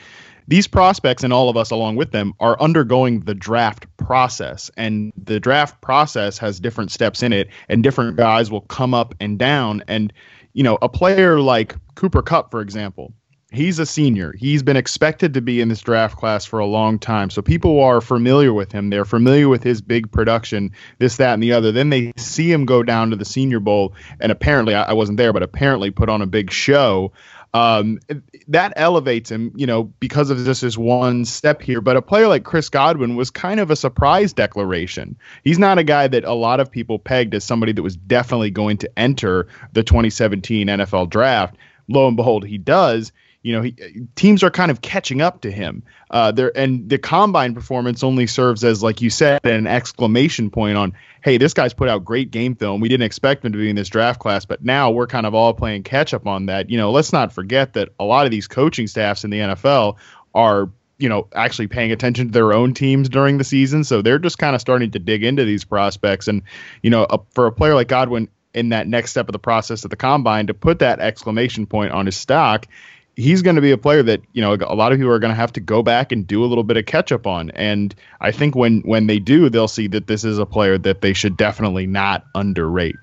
Speaker 3: these prospects and all of us along with them are undergoing the draft process. And the draft process has different steps in it, and different guys will come up and down. And, you know, a player like Cooper Kupp for example, he's a senior. He's been expected to be in this draft class for a long time. So people are familiar with him. They're familiar with his big production, this, that, and the other. Then they see him go down to the Senior Bowl, and apparently, I, wasn't there, but apparently put on a big show. Um, that elevates him, you know, because of just this one step here. But a player like Chris Godwin was kind of a surprise declaration. He's not a guy that a lot of people pegged as somebody that was definitely going to enter the 2017 NFL draft. Lo and behold, he does you know, he, teams are kind of catching up to him. Uh, there and the combine performance only serves as, like you said, an exclamation point on, hey, this guy's put out great game film. We didn't expect him to be in this draft class, but now we're kind of all playing catch up on that. You know, let's not forget that a lot of these coaching staffs in the NFL are you know actually paying attention to their own teams during the season so they're just kind of starting to dig into these prospects and you know a, for a player like godwin in that next step of the process at the combine to put that exclamation point on his stock he's going to be a player that you know a lot of people are going to have to go back and do a little bit of catch up on. And i think when when they do they'll see that this is a player that they should definitely not underrate.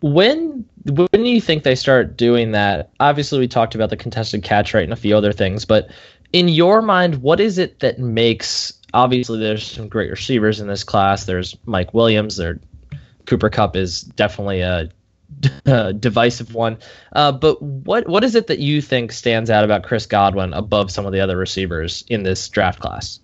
Speaker 2: When when do you think they start doing that? Obviously we talked about the contested catch rate and a few other things but in your mind what is it that makes obviously there's some great receivers in this class. There's mike williams. There cooper kupp is definitely a divisive one. Uh, but what what is it that you think stands out about Chris Godwin above some of the other receivers in this draft class?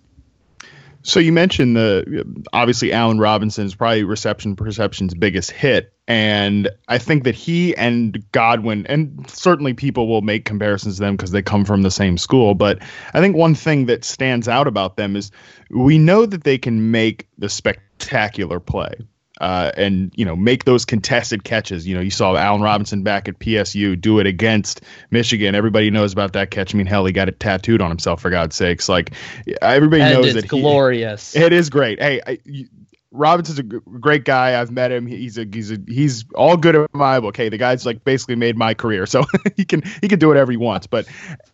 Speaker 3: So you mentioned the obviously Allen Robinson is probably reception perception's biggest hit, and I think that he and Godwin, and certainly people will make comparisons to them because they come from the same school. But I think one thing that stands out about them is we know that they can make the spectacular play uh, and you know make those contested catches. You know, you saw Allen Robinson back at PSU do it against Michigan. Everybody knows about that catch. I mean, hell, he got it tattooed on himself for God's sakes. Like everybody
Speaker 2: and
Speaker 3: knows
Speaker 2: it's
Speaker 3: that
Speaker 2: glorious.
Speaker 3: He, it is great. Hey, I, you, Robinson's a great guy. I've met him. He's a he's a he's all good at my book. Hey, the guy's like basically made my career, so he can he can do whatever he wants. But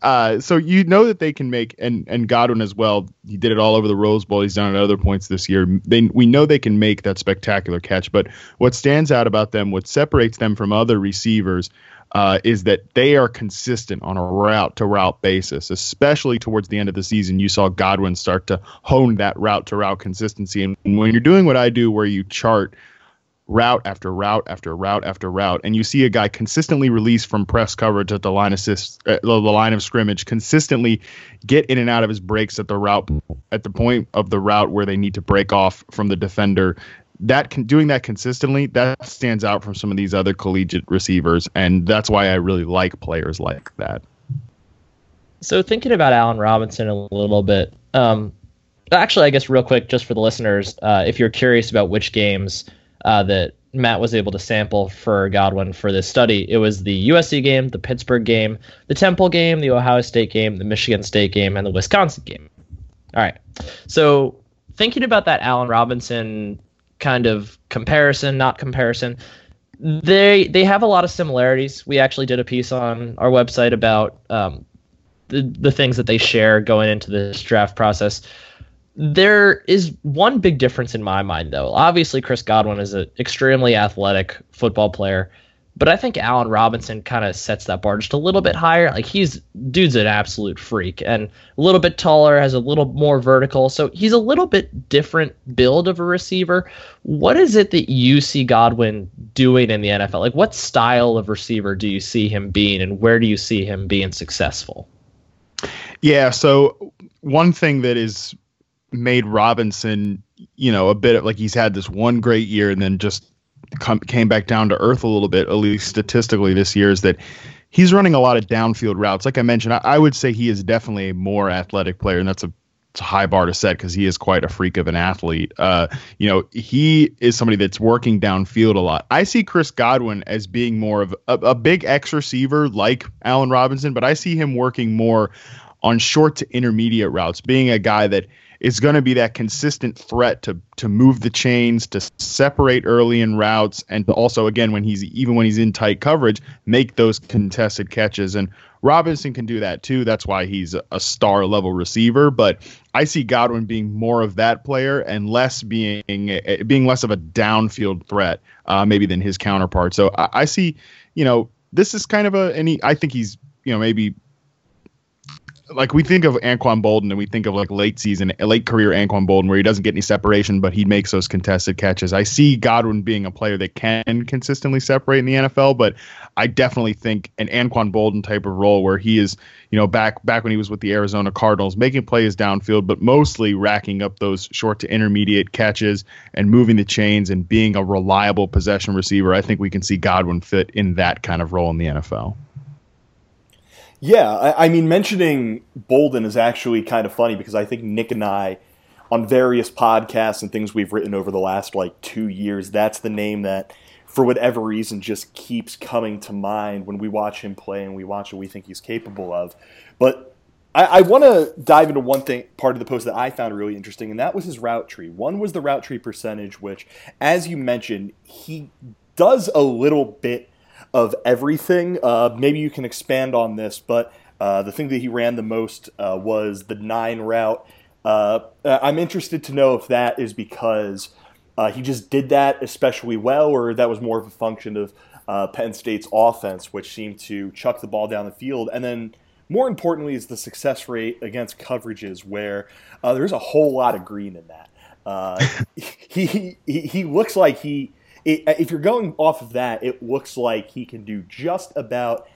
Speaker 3: uh, so you know that they can make and and Godwin as well. He did it all over the Rose Bowl. He's done it at other points this year. They we know they can make that spectacular catch. But what stands out about them, what separates them from other receivers, uh, is that they are consistent on a route to route basis, especially towards the end of the season. You saw Godwin start to hone that route to route consistency. And when you're doing what I do, where you chart route after route after route after route, and you see a guy consistently release from press coverage at the line assist, uh, the line of scrimmage, consistently get in and out of his breaks at the route at the point of the route where they need to break off from the defender. That can, doing that consistently that stands out from some of these other collegiate receivers, and that's why I really like players like that.
Speaker 2: So thinking about Allen Robinson a little bit, um, actually, I guess real quick, just for the listeners, uh, if you're curious about which games uh, that Matt was able to sample for Godwin for this study. It was the USC game, the Pittsburgh game, the Temple game, the Ohio State game, the Michigan State game, and the Wisconsin game. All right. So thinking about that Allen Robinson kind of comparison, not comparison, they they have a lot of similarities. We actually did a piece on our website about um, the the things that they share going into this draft process. There is one big difference in my mind, though. Obviously, Chris Godwin is an extremely athletic football player, but I think Allen Robinson kind of sets that bar just a little bit higher. Like he's dude's an absolute freak and a little bit taller, has a little more vertical, so he's a little bit different build of a receiver. What is it that you see Godwin doing in the NFL? Like what style of receiver do you see him being, and where do you see him being successful?
Speaker 3: Yeah, so one thing that is made Robinson, you know, a bit of, like he's had this one great year and then just come, came back down to earth a little bit, at least statistically this year, is that he's running a lot of downfield routes. Like I mentioned, I, I would say he is definitely a more athletic player, and that's a a high bar to set because he is quite a freak of an athlete. Uh, you know, he is somebody that's working downfield a lot. I see Chris Godwin as being more of a, a big X receiver like Allen Robinson, but I see him working more on short to intermediate routes, being a guy that is going to be that consistent threat to to move the chains, to separate early in routes, and to also again when he's even when he's in tight coverage, make those contested catches. And Robinson can do that too. That's why he's a star level receiver. But I see Godwin being more of that player and less being being less of a downfield threat, uh, maybe than his counterpart. So I, I see, you know, this is kind of a, he, I think he's, you know, maybe like we think of Anquan Boldin and we think of like late season, late career Anquan Boldin where he doesn't get any separation, but he makes those contested catches. I see Godwin being a player that can consistently separate in the NFL, but I definitely think an Anquan Boldin type of role where he is, you know, back back when he was with the Arizona Cardinals, making plays downfield, but mostly racking up those short to intermediate catches and moving the chains and being a reliable possession receiver. I think we can see Godwin fit in that kind of role in the NFL.
Speaker 1: Yeah, I, I, mean, mentioning Boldin is actually kind of funny because I think Nick and I, on various podcasts and things we've written over the last like two years, that's the name that, for whatever reason, just keeps coming to mind when we watch him play and we watch what we think he's capable of. But I, I want to dive into one thing, part of the post that I found really interesting, and that was his route tree. One was the route tree percentage, which, as you mentioned, he does a little bit of everything. Uh, maybe you can expand on this, but uh, the thing that he ran the most uh, was the nine route. Uh, I'm interested to know if that is because uh, he just did that especially well, or that was more of a function of uh, Penn State's offense, which seemed to chuck the ball down the field. And then, more importantly, is the success rate against coverages, where there's a whole lot of green in that. he, he he looks like he it, if you're going off of that, it looks like he can do just about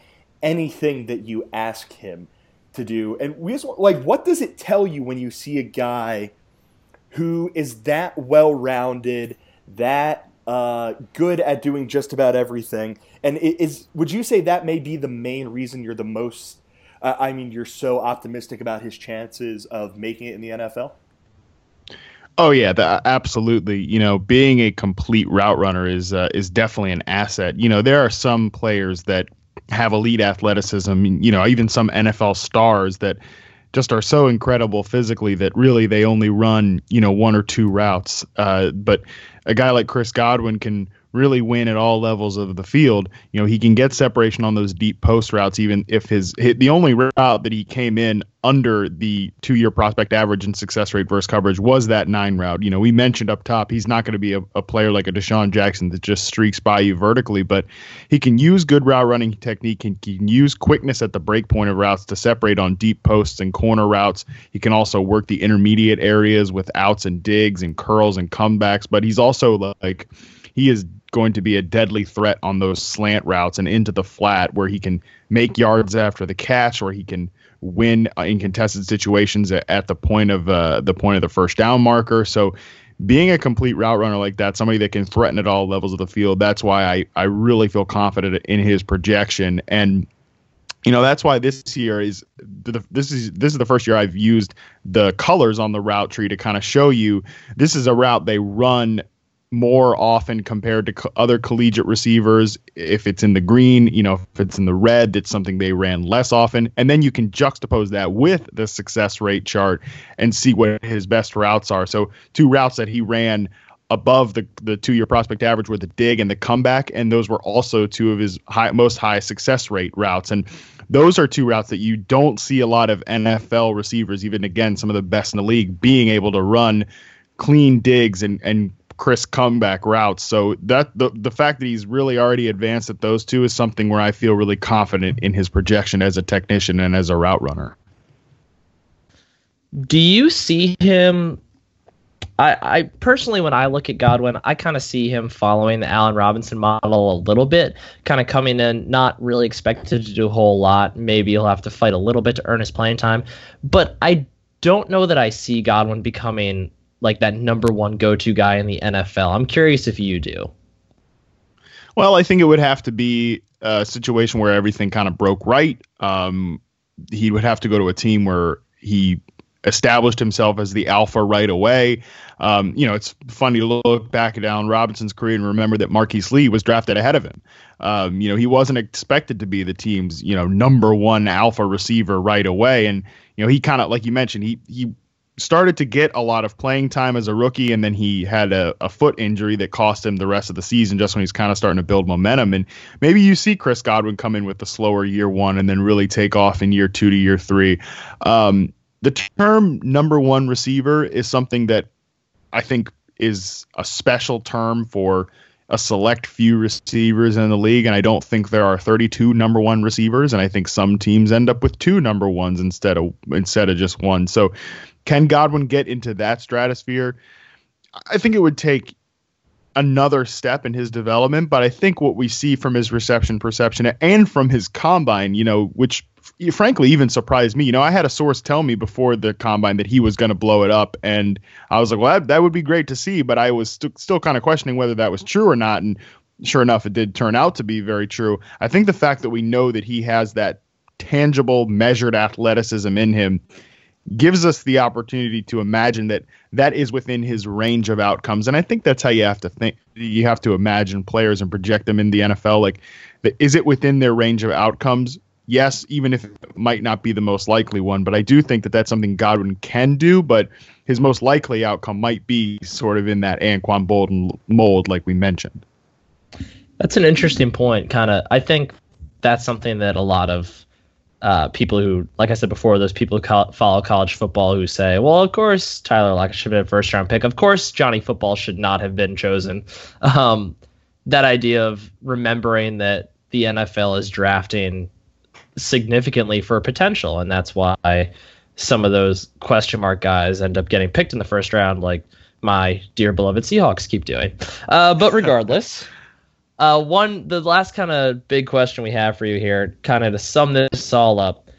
Speaker 1: anything that you ask him to do. And we just like, what does it tell you when you see a guy who is that well rounded, that uh, good at doing just about everything? And is would you say that may be the main reason you're the most? Uh, I mean, you're so optimistic about his chances of making it in the NFL.
Speaker 3: Oh yeah, the, absolutely. You know, being a complete route runner is uh, is definitely an asset. You know, there are some players that have elite athleticism. You know, even some NFL stars that just are so incredible physically that really they only run you know one or two routes. Uh, but a guy like Chris Godwin can really win at all levels of the field. You know, he can get separation on those deep post routes, even if his, the only route that he came in under the two year prospect average and success rate versus coverage was that nine route. You know, we mentioned up top, he's not going to be a, a, player like a DeSean Jackson that just streaks by you vertically, but he can use good route running technique and can use quickness at the break point of routes to separate on deep posts and corner routes. He can also work the intermediate areas with outs and digs and curls and comebacks, but he's also like, he is going to be a deadly threat on those slant routes and into the flat where he can make yards after the catch or he can win in contested situations at, the point of uh, the point of the first down marker. So being a complete route runner like that, somebody that can threaten at all levels of the field, that's why I, I really feel confident in his projection. And you know that's why this year is this is this is the first year I've used the colors on the route tree to kind of show you this is a route they run more often compared to co- other collegiate receivers. If it's in the green, you know, if it's in the red, it's something they ran less often. And then you can juxtapose that with the success rate chart and see what his best routes are. So, two routes that he ran above the the two year prospect average were the dig and the comeback, and those were also two of his high, most high success rate routes. And those are two routes that you don't see a lot of NFL receivers, even again some of the best in the league, being able to run clean digs and and crisp comeback routes. So that the the fact that he's really already advanced at those two is something where I feel really confident in his projection as a technician and as a route runner.
Speaker 2: Do you see him? I, I personally, when I look at Godwin, I kind of see him following the Allen Robinson model a little bit, kind of coming in, not really expected to do a whole lot. Maybe he'll have to fight a little bit to earn his playing time, but I don't know that I see Godwin becoming like that number one go to guy in the NFL. I'm curious if you do.
Speaker 3: Well, I think it would have to be a situation where everything kind of broke right. Um, he would have to go to a team where he established himself as the alpha right away. Um, you know, it's funny to look back at Allen Robinson's career and remember that Marquise Lee was drafted ahead of him. Um, you know, he wasn't expected to be the team's, you know, number one alpha receiver right away. And, you know, he kind of, like you mentioned, he, he started to get a lot of playing time as a rookie, and then he had a, a foot injury that cost him the rest of the season just when he's kind of starting to build momentum. And maybe you see Chris Godwin come in with the slower year one and then really take off in year two to year three. Um, the term number one receiver is something that I think is a special term for a select few receivers in the league, and I don't think there are 32 number one receivers, and I think some teams end up with two number ones instead of instead of just one. So can Godwin get into that stratosphere? I think it would take another step in his development, but I think what we see from his reception perception and from his combine, you know, which frankly even surprised me. You know, I had a source tell me before the combine that he was going to blow it up, and I was like, well, that, that would be great to see, but I was st- still kind of questioning whether that was true or not. And sure enough, it did turn out to be very true. I think the fact that we know that he has that tangible, measured athleticism in him gives us the opportunity to imagine that that is within his range of outcomes. And i think that's how you have to think you have to imagine players and project them in the nfl like is it within their range of outcomes? Yes even if it might not be the most likely one but i do think that that's something godwin can do but his most likely outcome might be sort of in that anquan boldin mold like we mentioned.
Speaker 2: That's an interesting point kind of i think that's something that a lot of uh, people who, like I said before, those people who co- follow college football who say, well, of course Tyler Lockett should have been a first round pick. Of course Johnny Football should not have been chosen. Um, that idea of remembering that the NFL is drafting significantly for potential, and that's why some of those question mark guys end up getting picked in the first round, like my dear beloved Seahawks keep doing. Uh, but regardless. Uh, one, the last kind of big question we have for you here, kind of to sum this all up,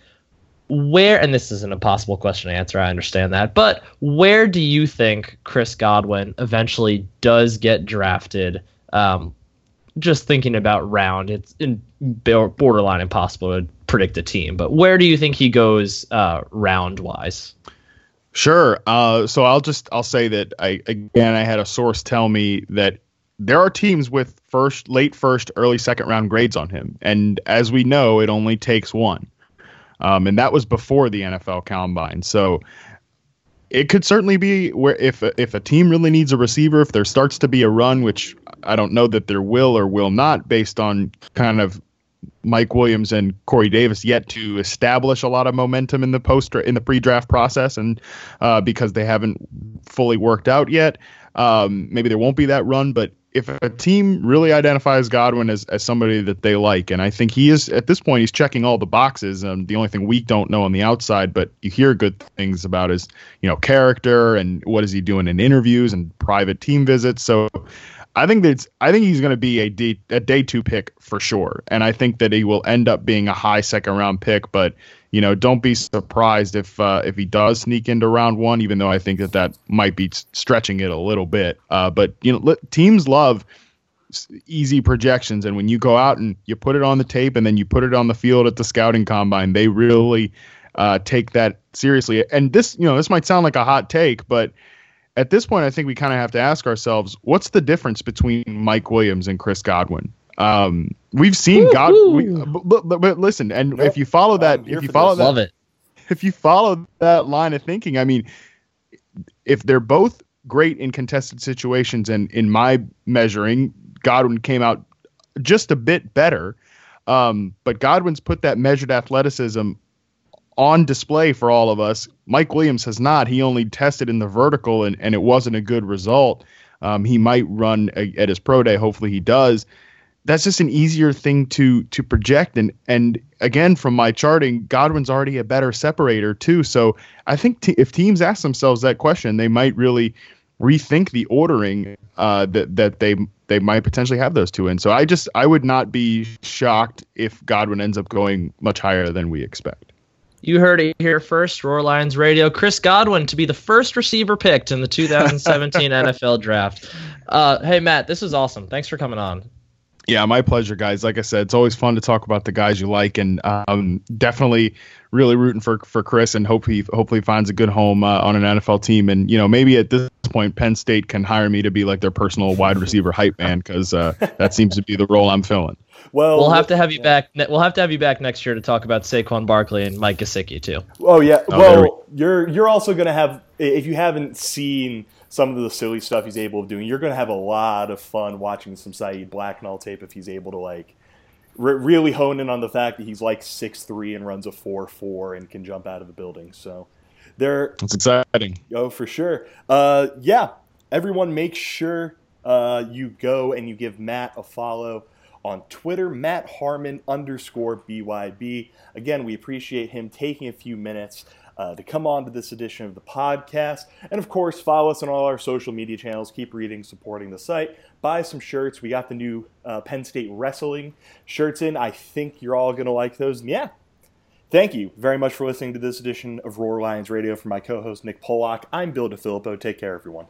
Speaker 2: where, and this is an impossible question to answer, I understand that, but where do you think Chris Godwin eventually does get drafted? Um, just thinking about round, it's in borderline impossible to predict a team, but where do you think he goes uh, round wise?
Speaker 3: Sure. Uh, so I'll just I'll say that I again I had a source tell me that there are teams with first, late first, early second round grades on him, and as we know, it only takes one, um, and that was before the NFL Combine. So it could certainly be where if if a team really needs a receiver, if there starts to be a run, which I don't know that there will or will not, based on kind of Mike Williams and Corey Davis yet to establish a lot of momentum in the post in the pre-draft process, and uh, because they haven't fully worked out yet, um, maybe there won't be that run. But if a team really identifies Godwin as, as somebody that they like, and I think he is at this point, he's checking all the boxes. Um, the only thing we don't know on the outside, but you hear good things about his, you know, character and what is he doing in interviews and private team visits. So I think that's I think he's going to be a a day two pick for sure, and I think that he will end up being a high second round pick. But you know, don't be surprised if uh, if he does sneak into round one, even though I think that that might be stretching it a little bit. Uh, but you know, teams love easy projections, and when you go out and you put it on the tape, and then you put it on the field at the scouting combine, they really uh, take that seriously. And this, you know, this might sound like a hot take, but at this point, I think we kind of have to ask ourselves, what's the difference between Mike Williams and Chris Godwin? Um, we've seen Godwin, but, but, but, listen, and if you follow that, if you follow that,
Speaker 2: love it.
Speaker 3: If you follow that line of thinking, I mean, if they're both great in contested situations, and in my measuring, Godwin came out just a bit better. Um, but Godwin's put that measured athleticism on display for all of us. Mike Williams has not. He only tested in the vertical, and, and it wasn't a good result. Um, he might run a, at his pro day. Hopefully, he does. That's just an easier thing to to project. And and again, from my charting, Godwin's already a better separator too. So I think t- if teams ask themselves that question, they might really rethink the ordering uh, that that they they might potentially have those two in. So I just I would not be shocked if Godwin ends up going much higher than we expect.
Speaker 2: You heard it here first, Roar Lions Radio. Chris Godwin to be the first receiver picked in the 2017 NFL Draft. Uh, hey, Matt, this is awesome. Thanks for coming on.
Speaker 3: Yeah, my pleasure, guys. Like I said, it's always fun to talk about the guys you like, and um, definitely really rooting for for Chris, and hope he hopefully finds a good home uh, on an NFL team. And you know, maybe at this point, Penn State can hire me to be like their personal wide receiver hype man because uh, that seems to be the role I'm filling.
Speaker 2: Well, we'll have to have you yeah. back. We'll have to have you back next year to talk about Saquon Barkley and Mike Gesicki too.
Speaker 1: Oh yeah. Oh, well, we... you're you're also going to have if you haven't seen some of the silly stuff he's able of doing, you're going to have a lot of fun watching some Saeed Blacknall tape if he's able to like re- really hone in on the fact that he's like six three and runs a four four and can jump out of a building. So there.
Speaker 3: That's exciting.
Speaker 1: Oh, for sure. Uh, yeah. Everyone, make sure uh, you go and you give Matt a follow on Twitter, Matt Harmon underscore BYB. Again, we appreciate him taking a few minutes uh, to come on to this edition of the podcast. And of course, follow us on all our social media channels. Keep reading, supporting the site. Buy some shirts. We got the new uh, Penn State Wrestling shirts in. I think you're all going to like those. And yeah, thank you very much for listening to this edition of Roar Lions Radio. For my co host, Nick Pollock, I'm Bill DiFilippo. Take care, everyone.